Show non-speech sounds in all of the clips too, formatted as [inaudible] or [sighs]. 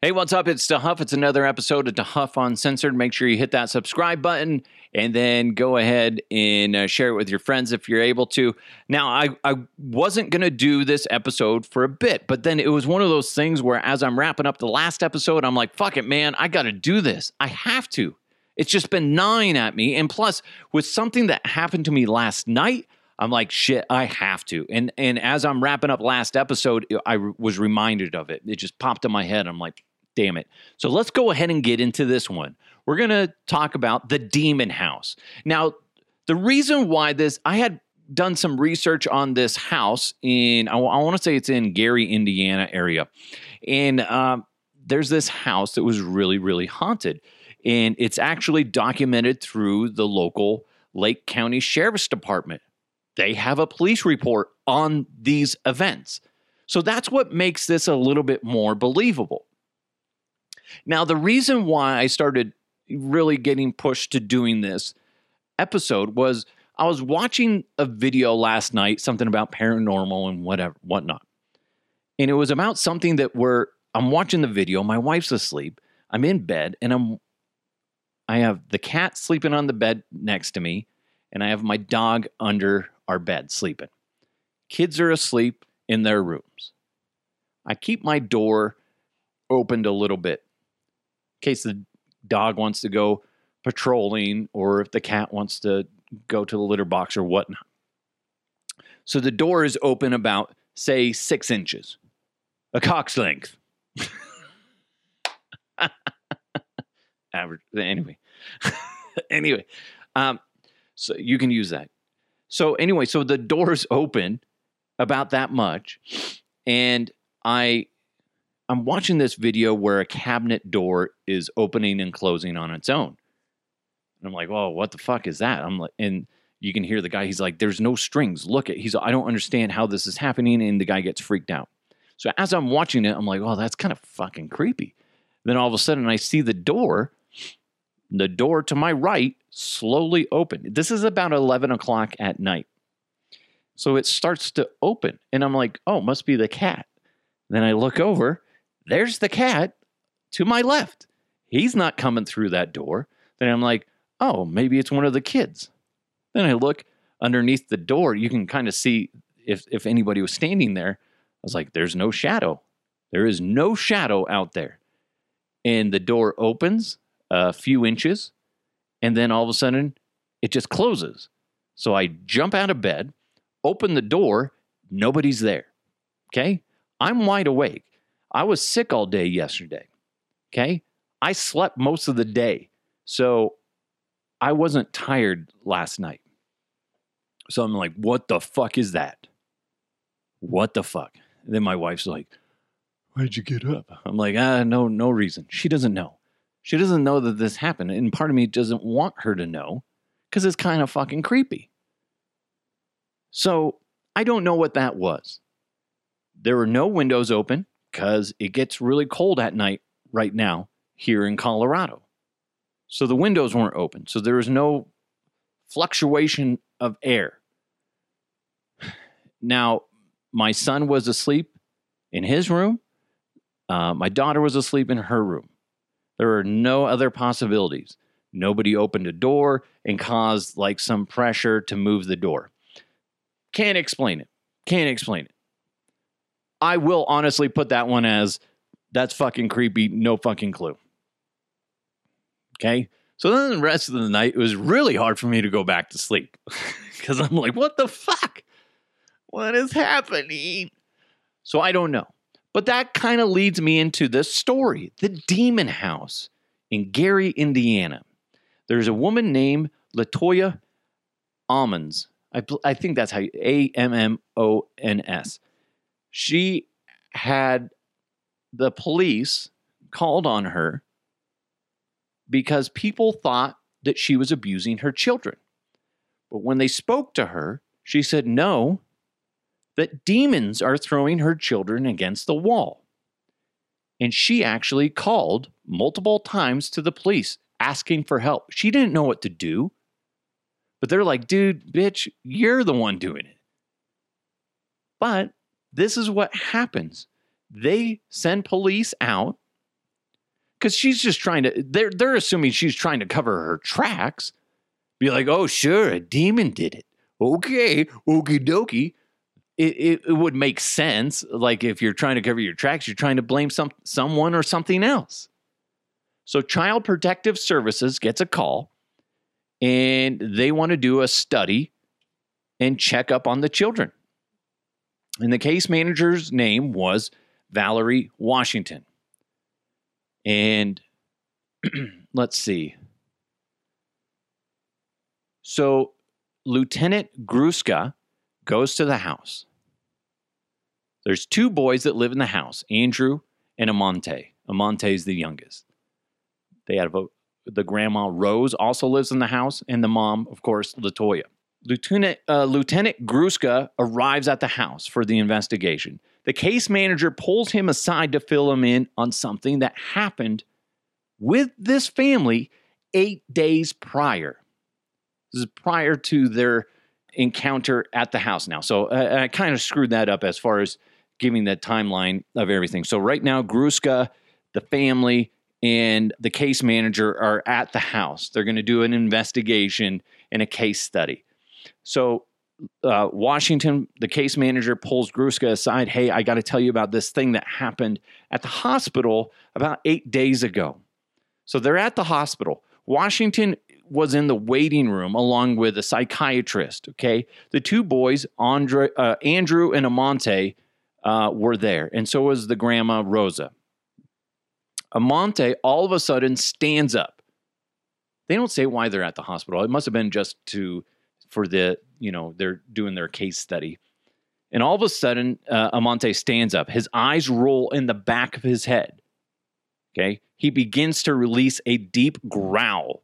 Hey, what's up? It's DeHuff. It's another episode of DeHuff Uncensored. Make sure you hit that subscribe button and then go ahead and uh, share it with your friends if you're able to. Now, I, I wasn't going to do this episode for a bit, but then it was one of those things where as I'm wrapping up the last episode, I'm like, fuck it, man, I got to do this. I have to. It's just been gnawing at me. And plus, with something that happened to me last night, I'm like, shit, I have to. And and as I'm wrapping up last episode, I was reminded of it. It just popped in my head. I'm like, damn it. So let's go ahead and get into this one. We're going to talk about the Demon House. Now, the reason why this, I had done some research on this house in, I, want to say it's in Gary, Indiana area. And um, there's this house that was really, really haunted. And it's actually documented through the local Lake County Sheriff's Department. They have a police report on these events. So that's what makes this a little bit more believable. Now, the reason why I started really getting pushed to doing this episode was I was watching a video last night, something about paranormal and whatever, whatnot. And it was about something that where I'm watching the video, my wife's asleep, I'm in bed, and I'm I have the cat sleeping on the bed next to me, and I have my dog under our bed sleeping. Kids are asleep in their rooms. I keep my door opened a little bit case the dog wants to go patrolling or if the cat wants to go to the litter box or whatnot. So the door is open about, say, six inches, a cock's length. [laughs] Average. Anyway. [laughs] anyway. Um, so you can use that. So anyway, so the door's open about that much. And I I'm watching this video where a cabinet door is opening and closing on its own. And I'm like, "Oh, what the fuck is that?" I'm like, and you can hear the guy. He's like, "There's no strings. Look at." He's. I don't understand how this is happening, and the guy gets freaked out. So as I'm watching it, I'm like, "Oh, that's kind of fucking creepy." Then all of a sudden, I see the door, the door to my right, slowly open. This is about 11 o'clock at night. So it starts to open, and I'm like, "Oh, must be the cat." Then I look over, there's the cat to my left. He's not coming through that door. Then I'm like, oh, maybe it's one of the kids. Then I look underneath the door. You can kind of see if, if anybody was standing there. I was like, there's no shadow. There is no shadow out there. And the door opens a few inches, and then all of a sudden it just closes. So I jump out of bed, open the door, nobody's there. Okay? I'm wide awake. I was sick all day yesterday. Okay. I slept most of the day. So I wasn't tired last night. So I'm like, what the fuck is that? What the fuck? And then my wife's like, Why'd you get up? I'm like, ah, no, no reason. She doesn't know. She doesn't know that this happened. And part of me doesn't want her to know because it's kind of fucking creepy. So I don't know what that was. There were no windows open because it gets really cold at night right now here in Colorado. So the windows weren't open. So there was no fluctuation of air. [sighs] Now, my son was asleep in his room. Uh, my daughter was asleep in her room. There were no other possibilities. Nobody opened a door and caused like some pressure to move the door. Can't explain it. Can't explain it. I will honestly put that one as that's fucking creepy, no fucking clue. Okay. So then the rest of the night, it was really hard for me to go back to sleep [laughs] because I'm like, what the fuck? What is happening? So I don't know. But that kind of leads me into this story the Demon House in Gary, Indiana. There's a woman named Latoya Ammons. I, I think that's how you A M M O N S she had the police called on her because people thought that she was abusing her children. But when they spoke to her, she said no, that demons are throwing her children against the wall. And she actually called multiple times to the police asking for help. She didn't know what to do. But they're like, dude, bitch, you're the one doing it. But this is what happens they send police out because she's just trying to. They're they're assuming she's trying to cover her tracks. Be like, oh sure, a demon did it. Okay, okie dokie. It, it, it would make sense. Like if you're trying to cover your tracks, you're trying to blame some someone or something else. So Child Protective Services gets a call, and they want to do a study and check up on the children. And the case manager's name was Valerie Washington. And [clears throat] let's see. So Lieutenant Gruska goes to the house. There's two boys that live in the house, Andrew and Amante. Amante is the youngest. They have a, the grandma Rose also lives in the house, and the mom, of course, Latoya. Lieutenant, uh, Lieutenant Gruska arrives at the house for the investigation. The case manager pulls him aside to fill him in on something that happened with this family eight days prior. This is prior to their encounter at the house now. So uh, I kind of screwed that up as far as giving the timeline of everything. So right now, Gruska, the family, and the case manager are at the house. They're going to do an investigation and a case study. So uh, Washington, the case manager, pulls Gruska aside. Hey, I got to tell you about this thing that happened at the hospital about eight days ago. So they're at the hospital. Washington was in the waiting room along with a psychiatrist. Okay, the two boys, Andre, uh, Andrew and Amante, uh, were there, and so was the grandma Rosa. Amante all of a sudden stands up. They don't say why they're at the hospital. It must have been just to for the you know they're doing their case study. And all of a sudden, uh, Amante stands up. His eyes roll in the back of his head. Okay, he begins to release a deep growl.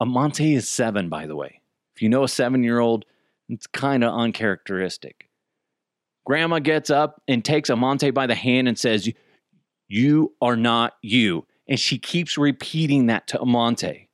Amante is seven, by the way. If you know a seven-year-old, it's kind of uncharacteristic. Grandma gets up and takes Amante by the hand and says, You are not you. And she keeps repeating that to Amante.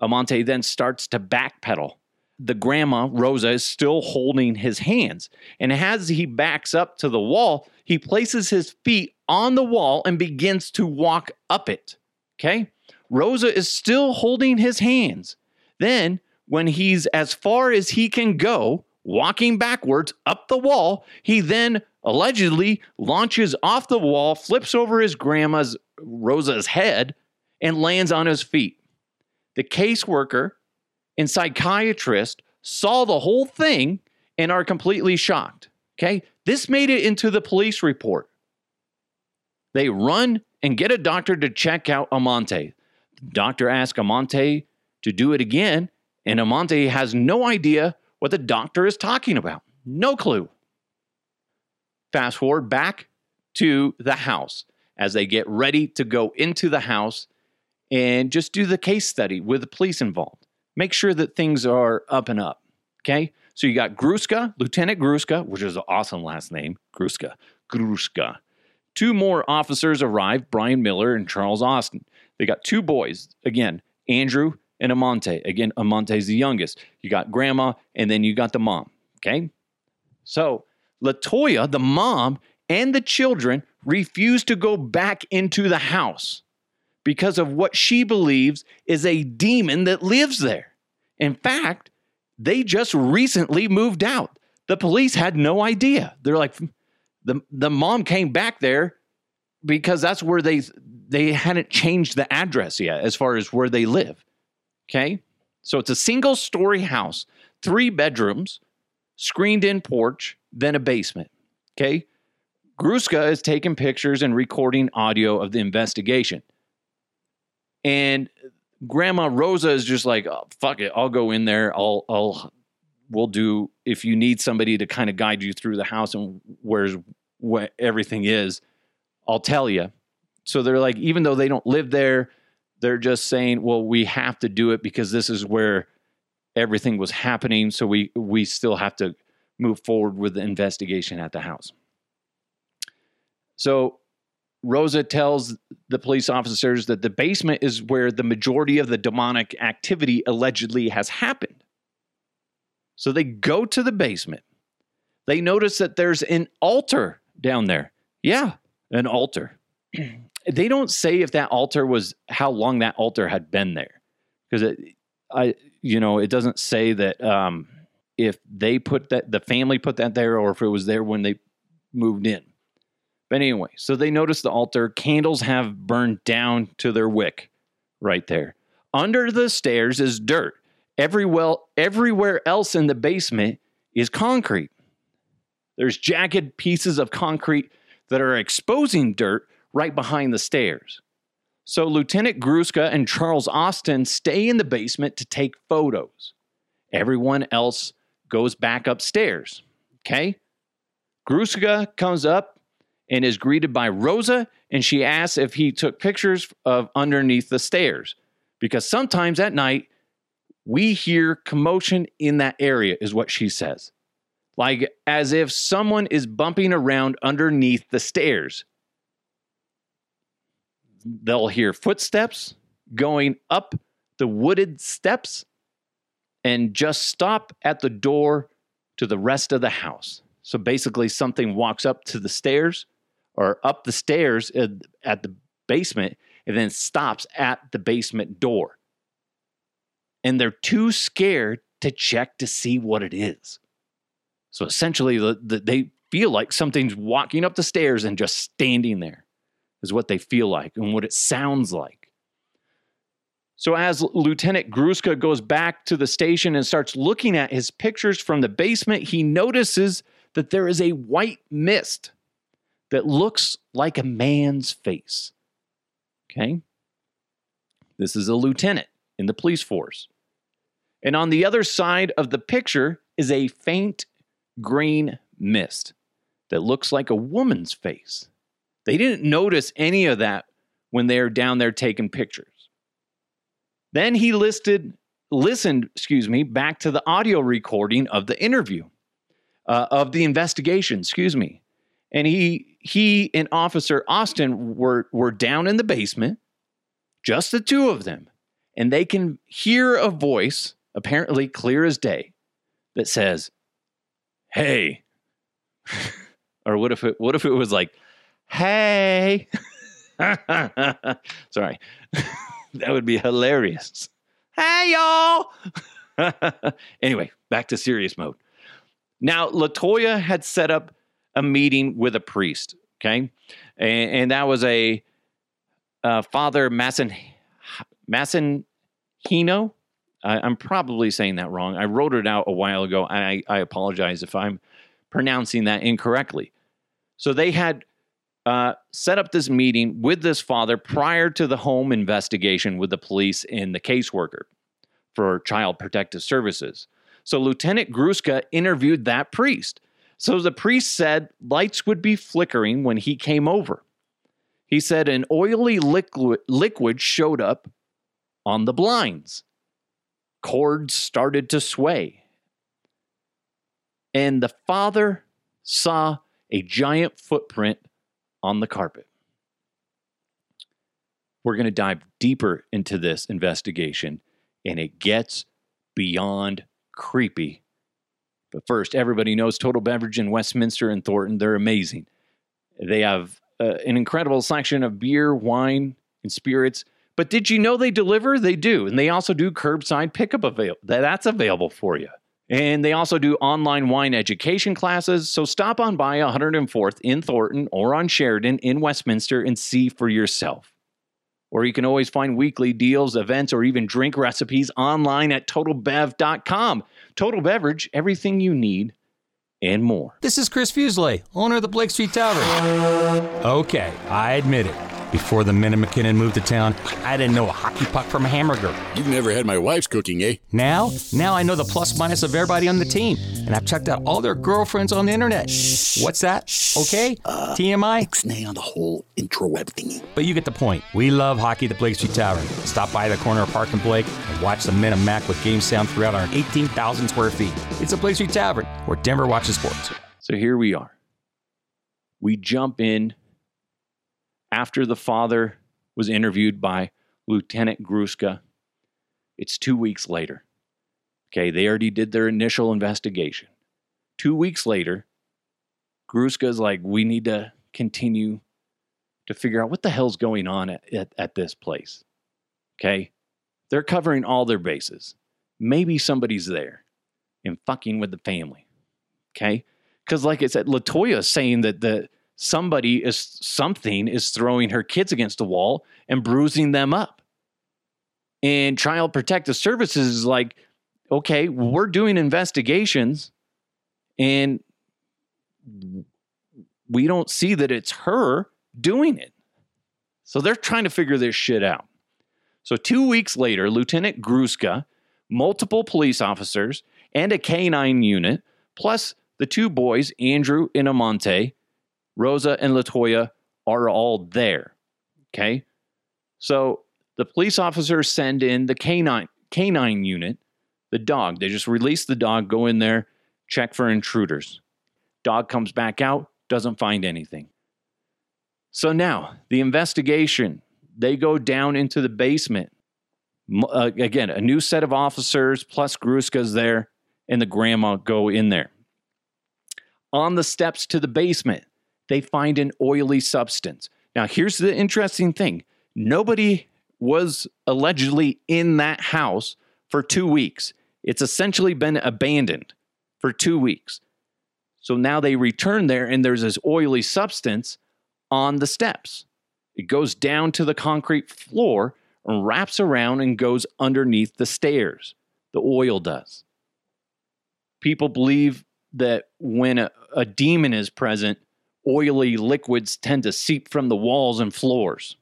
Amante then starts to backpedal the grandma, Rosa, is still holding his hands. And as he backs up to the wall, he places his feet on the wall and begins to walk up it. Okay? Rosa is still holding his hands. Then, when he's as far as he can go, walking backwards up the wall, he then allegedly launches off the wall, flips over his grandma's Rosa's head, and lands on his feet. The caseworker and psychiatrists saw the whole thing and are completely shocked. Okay. This made it into the police report. They run and get a doctor to check out Amante. The doctor asks Amante to do it again, and Amante has no idea what the doctor is talking about. No clue. Fast forward back to the house as they get ready to go into the house and just do the case study with the police involved make sure that things are up and up. Okay. So you got Gruska, Lieutenant Gruska, which is an awesome last name, Gruska, Gruska. Two more officers arrived, Brian Miller and Charles Austin. They got two boys, again, Andrew and Amante. Again, Amante's the youngest. You got grandma, and then you got the mom. Okay. So Latoya, the mom, and the children refuse to go back into the house because of what she believes is a demon that lives there. In fact, they just recently moved out. The police had no idea. They're like, the, the mom came back there because that's where they they hadn't changed the address yet as far as where they live. Okay? So it's a single story house, three bedrooms, screened in porch, then a basement. Okay? Gruska is taking pictures and recording audio of the investigation. And Grandma Rosa is just like, oh, fuck it, I'll go in there. I'll, I'll, we'll do. If you need somebody to kind of guide you through the house and where's where everything is, I'll tell you. So they're like, even though they don't live there, they're just saying, well, we have to do it because this is where everything was happening. So we we still have to move forward with the investigation at the house. So Rosa tells the police officers that the basement is where the majority of the demonic activity allegedly has happened. So they go to the basement. They notice that there's an altar down there. Yeah, an altar. [clears throat] they don't say if that altar was how long that altar had been there because it i you know it doesn't say that um if they put that the family put that there or if it was there when they moved in but anyway so they notice the altar candles have burned down to their wick right there under the stairs is dirt everywhere everywhere else in the basement is concrete there's jagged pieces of concrete that are exposing dirt right behind the stairs. So Lieutenant Gruska and Charles Austin stay in the basement to take photos. Everyone else goes back upstairs. Okay? Gruska comes up and is greeted by Rosa, and she asks if he took pictures of underneath the stairs. Because sometimes at night, we hear commotion in that area, is what she says. Like as if someone is bumping around underneath the stairs they'll hear footsteps going up the wooded steps and just stop at the door to the rest of the house. So basically, something walks up to the stairs or up the stairs at the basement and then stops at the basement door. And they're too scared to check to see what it is. So essentially, the, the, they feel like something's walking up the stairs and just standing there is what they feel like and what it sounds like. So, as Lieutenant Gruska goes back to the station and starts looking at his pictures from the basement, he notices that there is a white mist that looks like a man's face. Okay? This is a lieutenant in the police force. And on the other side of the picture is a faint green mist that looks like a woman's face. They didn't notice any of that when they're down there taking pictures. Then he listed, listened, excuse me, back to the audio recording of the interview, uh, of the investigation, excuse me. And he he and Officer Austin were were down in the basement, just the two of them, and they can hear a voice, apparently clear as day, that says, "Hey," [laughs] or what if it what if it was like, hey. [laughs] Sorry. [laughs] that would be hilarious. Hey, y'all. anyway, back to serious mode. Now, Latoya had set up a meeting with a priest, okay? And, and that was a uh, Father Masson, Massanhino. I, I'm probably saying that wrong. I wrote it out a while ago. I, I apologize if I'm pronouncing that incorrectly. So they had uh, set up this meeting with this father prior to the home investigation with the police and the caseworker for Child Protective Services. So Lieutenant Gruska interviewed that priest. So the priest said lights would be flickering when he came over. He said an oily liquid, showed up on the blinds. Cords started to sway. And the father saw a giant footprint on the carpet. We're going to dive deeper into this investigation, and it gets beyond creepy. But first, everybody knows Total Beverage in Westminster and Thornton. They're amazing. They have uh, an incredible selection of beer, wine, and spirits. But did you know they deliver? They do. And they also do curbside pickup that's available for you. And they also do online wine education classes. So stop on by 104th in Thornton or on Sheridan in Westminster and see for yourself. Or you can always find weekly deals, events, or even drink recipes online at totalbev.com. Total Beverage, everything you need and more. This is Chris Fuselier, owner of the Blake Street Tavern. Okay, I admit it. Before the men of MacKinnon moved to town, I didn't know a hockey puck from a hamburger. You've never had my wife's cooking, eh? Now, now I know the plus minus of everybody on the team, and I've checked out all their girlfriends on the internet. Shh. What's that? Shh. Okay? Uh, TMI? Ixnay on the whole intro web thingy. But you get the point. We love hockey at the Blake Street Tavern. Stop by the corner of Park and Blake and watch the men of Mac with game sound throughout our 18,000 square feet. It's a Blake Street Tavern where Denver watches sports. So here we are. We jump in after the father was interviewed by Lieutenant Gruska. It's two weeks later. Okay, they already did their initial investigation. Two weeks later, Gruska's like, we need to continue to figure out what the hell's going on at, at, at this place. Okay. They're covering all their bases. Maybe somebody's there and fucking with the family. Okay. Because, like I said, Latoya is saying that the somebody is something is throwing her kids against the wall and bruising them up. And Child Protective Services is like, okay, we're doing investigations and we don't see that it's her doing it. So they're trying to figure this shit out. So two weeks later, Lieutenant Gruska, multiple police officers, and a canine unit, plus the two boys, Andrew and Amante, Rosa and Latoya, are all there. Okay. So the police officers send in the canine canine unit, the dog. They just release the dog, go in there, check for intruders. Dog comes back out, doesn't find anything. So now the investigation, they go down into the basement. Uh, again, a new set of officers plus Gruska's there, and the grandma go in there. On the steps to the basement, they find an oily substance. Now, here's the interesting thing nobody was allegedly in that house for two weeks. It's essentially been abandoned for two weeks. So now they return there, and there's this oily substance on the steps. It goes down to the concrete floor and wraps around and goes underneath the stairs. The oil does. People believe that when a, a demon is present, oily liquids tend to seep from the walls and floors.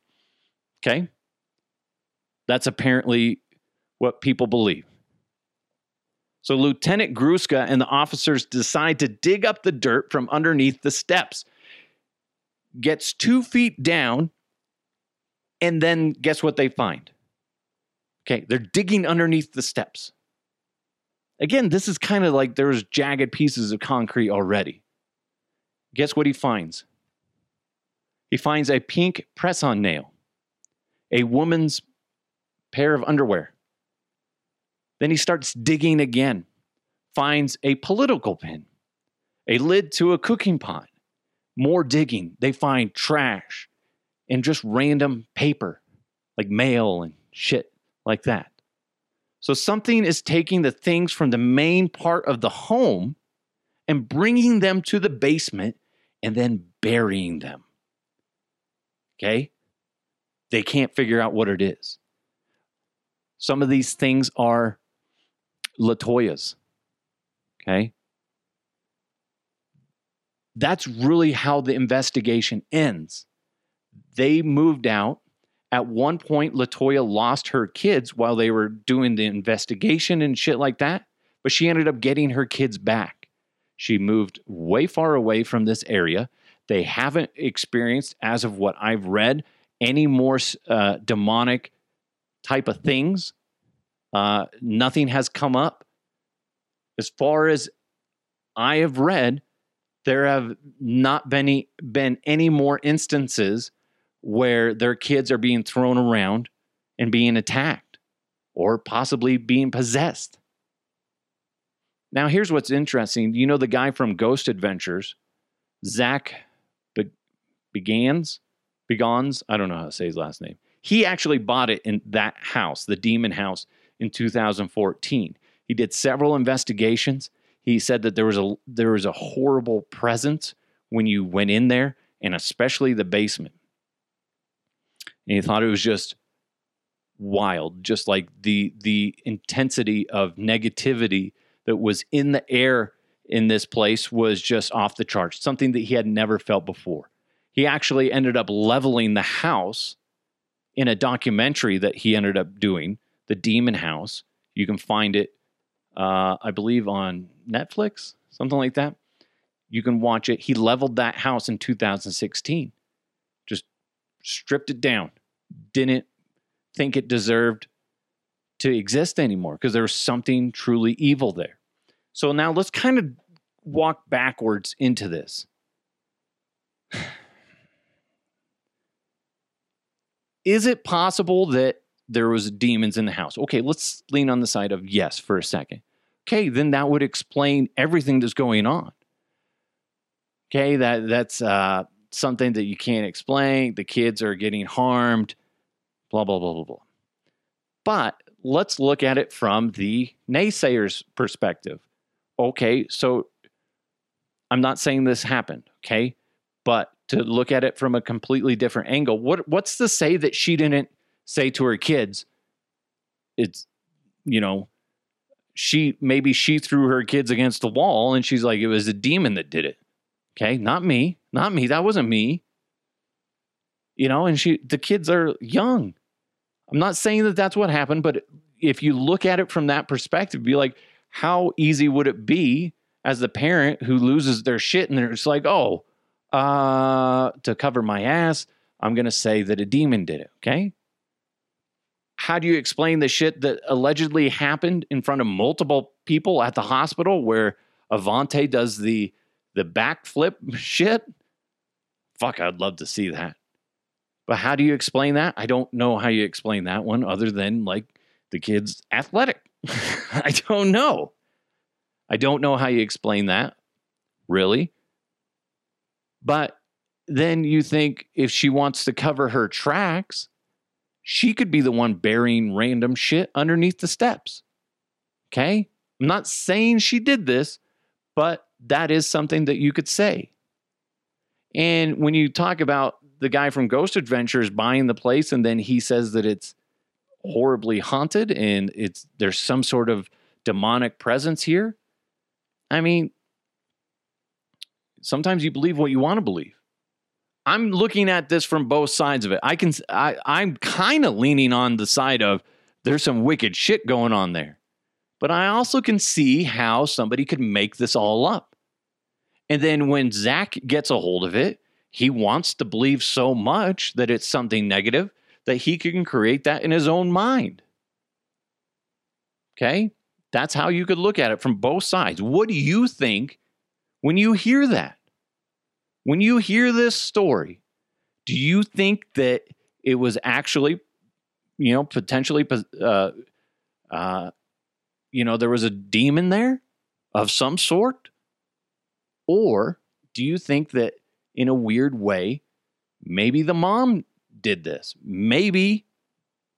Okay? That's apparently what people believe. So Lieutenant Gruska and the officers decide to dig up the dirt from underneath the steps. Gets two feet down, and then guess what they find? Okay, they're digging underneath the steps. Again, this is kind of like there's jagged pieces of concrete already. Guess what he finds? He finds a pink press on nail, a woman's pair of underwear. Then he starts digging again, finds a political pin, a lid to a cooking pot. More digging, they find trash and just random paper, like mail and shit like that. So something is taking the things from the main part of the home and bringing them to the basement and then burying them. Okay? They can't figure out what it is. Some of these things are Latoya's. Okay? That's really how the investigation ends. They moved out. At one point, Latoya lost her kids while they were doing the investigation and shit like that, but she ended up getting her kids back. She moved way far away from this area. They haven't experienced, as of what I've read, any more uh, demonic type of things. Uh, nothing has come up. As far as I have read, there have not been any, been any more instances where their kids are being thrown around and being attacked or possibly being possessed. Now, here's what's interesting. You know the guy from Ghost Adventures, Zak Bagans? Begans? I don't know how to say his last name. He actually bought it in that house, the demon house, in 2014. He did several investigations. He said that there was a there was a horrible presence when you went in there, and especially the basement. And he thought it was just wild, just like the the intensity of negativity that was in the air in this place was just off the charts, something that he had never felt before. He actually ended up leveling the house in a documentary that he ended up doing, The Demon House. You can find it, uh, I believe, on Netflix, something like that. You can watch it. He leveled that house in 2016, just stripped it down, didn't think it deserved to exist anymore because there was something truly evil there. So now let's kind of walk backwards into this. [sighs] Is it possible that there was demons in the house? Okay, let's lean on the side of yes for a second. Okay, then that would explain everything that's going on. Okay, that that's uh, something that you can't explain. The kids are getting harmed, blah, blah, blah, blah, blah. But let's look at it from the naysayer's perspective. Okay, so I'm not saying this happened, okay? But to look at it from a completely different angle, what what's to say that she didn't say to her kids, it's you know, she maybe she threw her kids against the wall and she's like, it was a demon that did it. Okay, not me, not me. That wasn't me. You know, and she the kids are young. I'm not saying that that's what happened, but if you look at it from that perspective, be like, how easy would it be as the parent who loses their shit and they're just like, oh, uh, to cover my ass, I'm going to say that a demon did it. Okay. How do you explain the shit that allegedly happened in front of multiple people at the hospital where Avante does the the backflip [laughs] shit? Fuck, I'd love to see that. But how do you explain that? I don't know how you explain that one other than like the kid's athletic. [laughs] I don't know. I don't know how you explain that, really. But then you think if she wants to cover her tracks, she could be the one burying random shit underneath the steps. Okay? I'm not saying she did this, but that is something that you could say. And when you talk about the guy from Ghost Adventures buying the place and then he says that it's horribly haunted and it's there's some sort of demonic presence here. I mean, sometimes you believe what you want to believe. I'm looking at this from both sides of it. I can I I'm kind of leaning on the side of there's some wicked shit going on there. But I also can see how somebody could make this all up. And then when Zach gets a hold of it, he wants to believe so much that it's something negative that he can create that in his own mind. Okay? That's how you could look at it from both sides. What do you think when you hear that? When you hear this story, do you think that it was actually, you know, potentially, uh, uh, you know, there was a demon there of some sort? Or do you think that in a weird way, maybe the mom did this. Maybe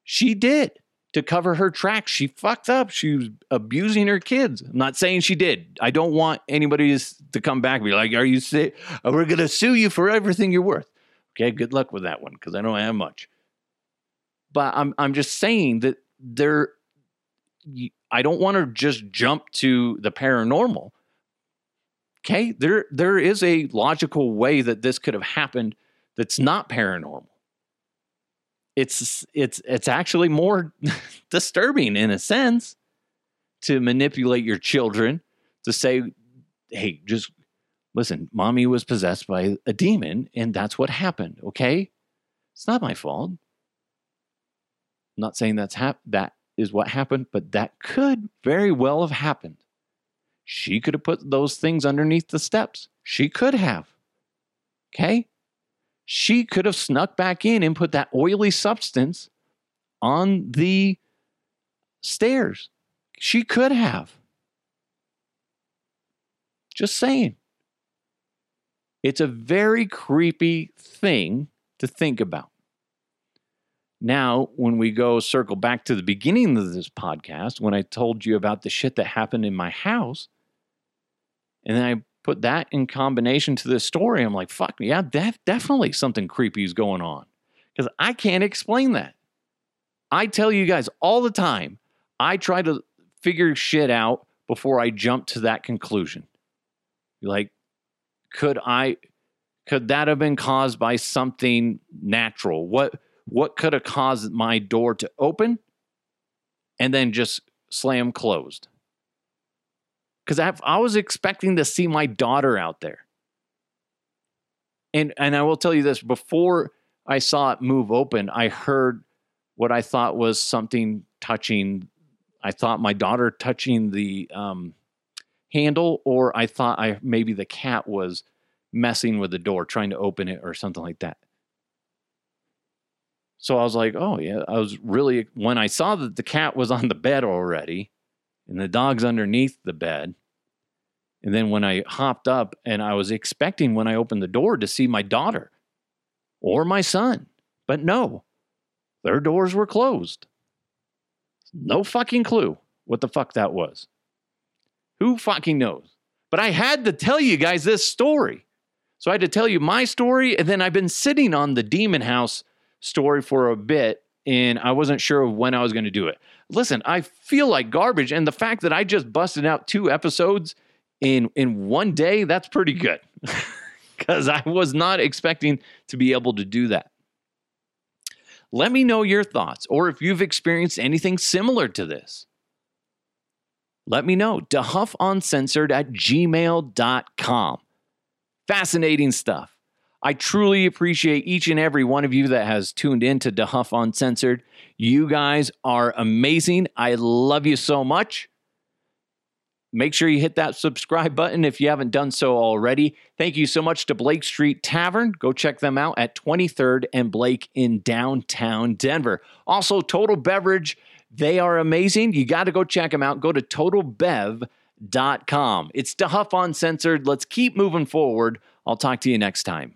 she did to cover her tracks. She fucked up. She was abusing her kids. I'm not saying she did. I don't want anybody to come back and be like, "Are you sick? We're going to sue you for everything you're worth." Okay, good luck with that one because I don't have much. But I'm I'm just saying that there. I don't want to just jump to the paranormal. Okay, there there is a logical way that this could have happened that's not paranormal. It's it's it's actually more [laughs] disturbing in a sense to manipulate your children to say hey just listen mommy was possessed by a demon and that's what happened okay? It's not my fault. I'm not saying that's hap- that is what happened but that could very well have happened she could have put those things underneath the steps she could have okay she could have snuck back in and put that oily substance on the stairs. She could have. Just saying. It's a very creepy thing to think about. Now, when we go circle back to the beginning of this podcast, when I told you about the shit that happened in my house, and then I put that in combination to this story, I'm like, fuck, me, yeah, def- definitely something creepy is going on because I can't explain that. I tell you guys all the time, I try to figure shit out before I jump to that conclusion. Like, could I, could that have been caused by something natural? What, what could have caused my door to open and then just slam closed? Because I, I was expecting to see my daughter out there. And and I will tell you this: before I saw it move open, I heard what I thought was something touching. I thought my daughter touching the um, handle, or I thought I maybe the cat was messing with the door, trying to open it, or something like that. So I was like, oh yeah, I was really when I saw that the cat was on the bed already and the dog's underneath the bed. And then when I hopped up and I was expecting when I opened the door to see my daughter or my son, but no, their doors were closed. No fucking clue what the fuck that was. Who fucking knows? But I had to tell you guys this story. So I had to tell you my story, and then I've been sitting on the Demon House story for a bit, and I wasn't sure when I was going to do it. Listen, I feel like garbage, and the fact that I just busted out two episodes in in one day, that's pretty good. [laughs] Because I was not expecting to be able to do that. Let me know your thoughts, or if you've experienced anything similar to this let me know. DeHuffUncensored at gmail.com. Fascinating stuff. I truly appreciate each and every one of you that has tuned in to DeHuff Uncensored. You guys are amazing. I love you so much. Make sure you hit that subscribe button if you haven't done so already. Thank you so much to Blake Street Tavern. Go check them out at 23rd and Blake in downtown Denver. Also, Total Beverage they are amazing. You got to go check them out. Go to totalbev.com. It's DeHuff Uncensored. Let's keep moving forward. I'll talk to you next time.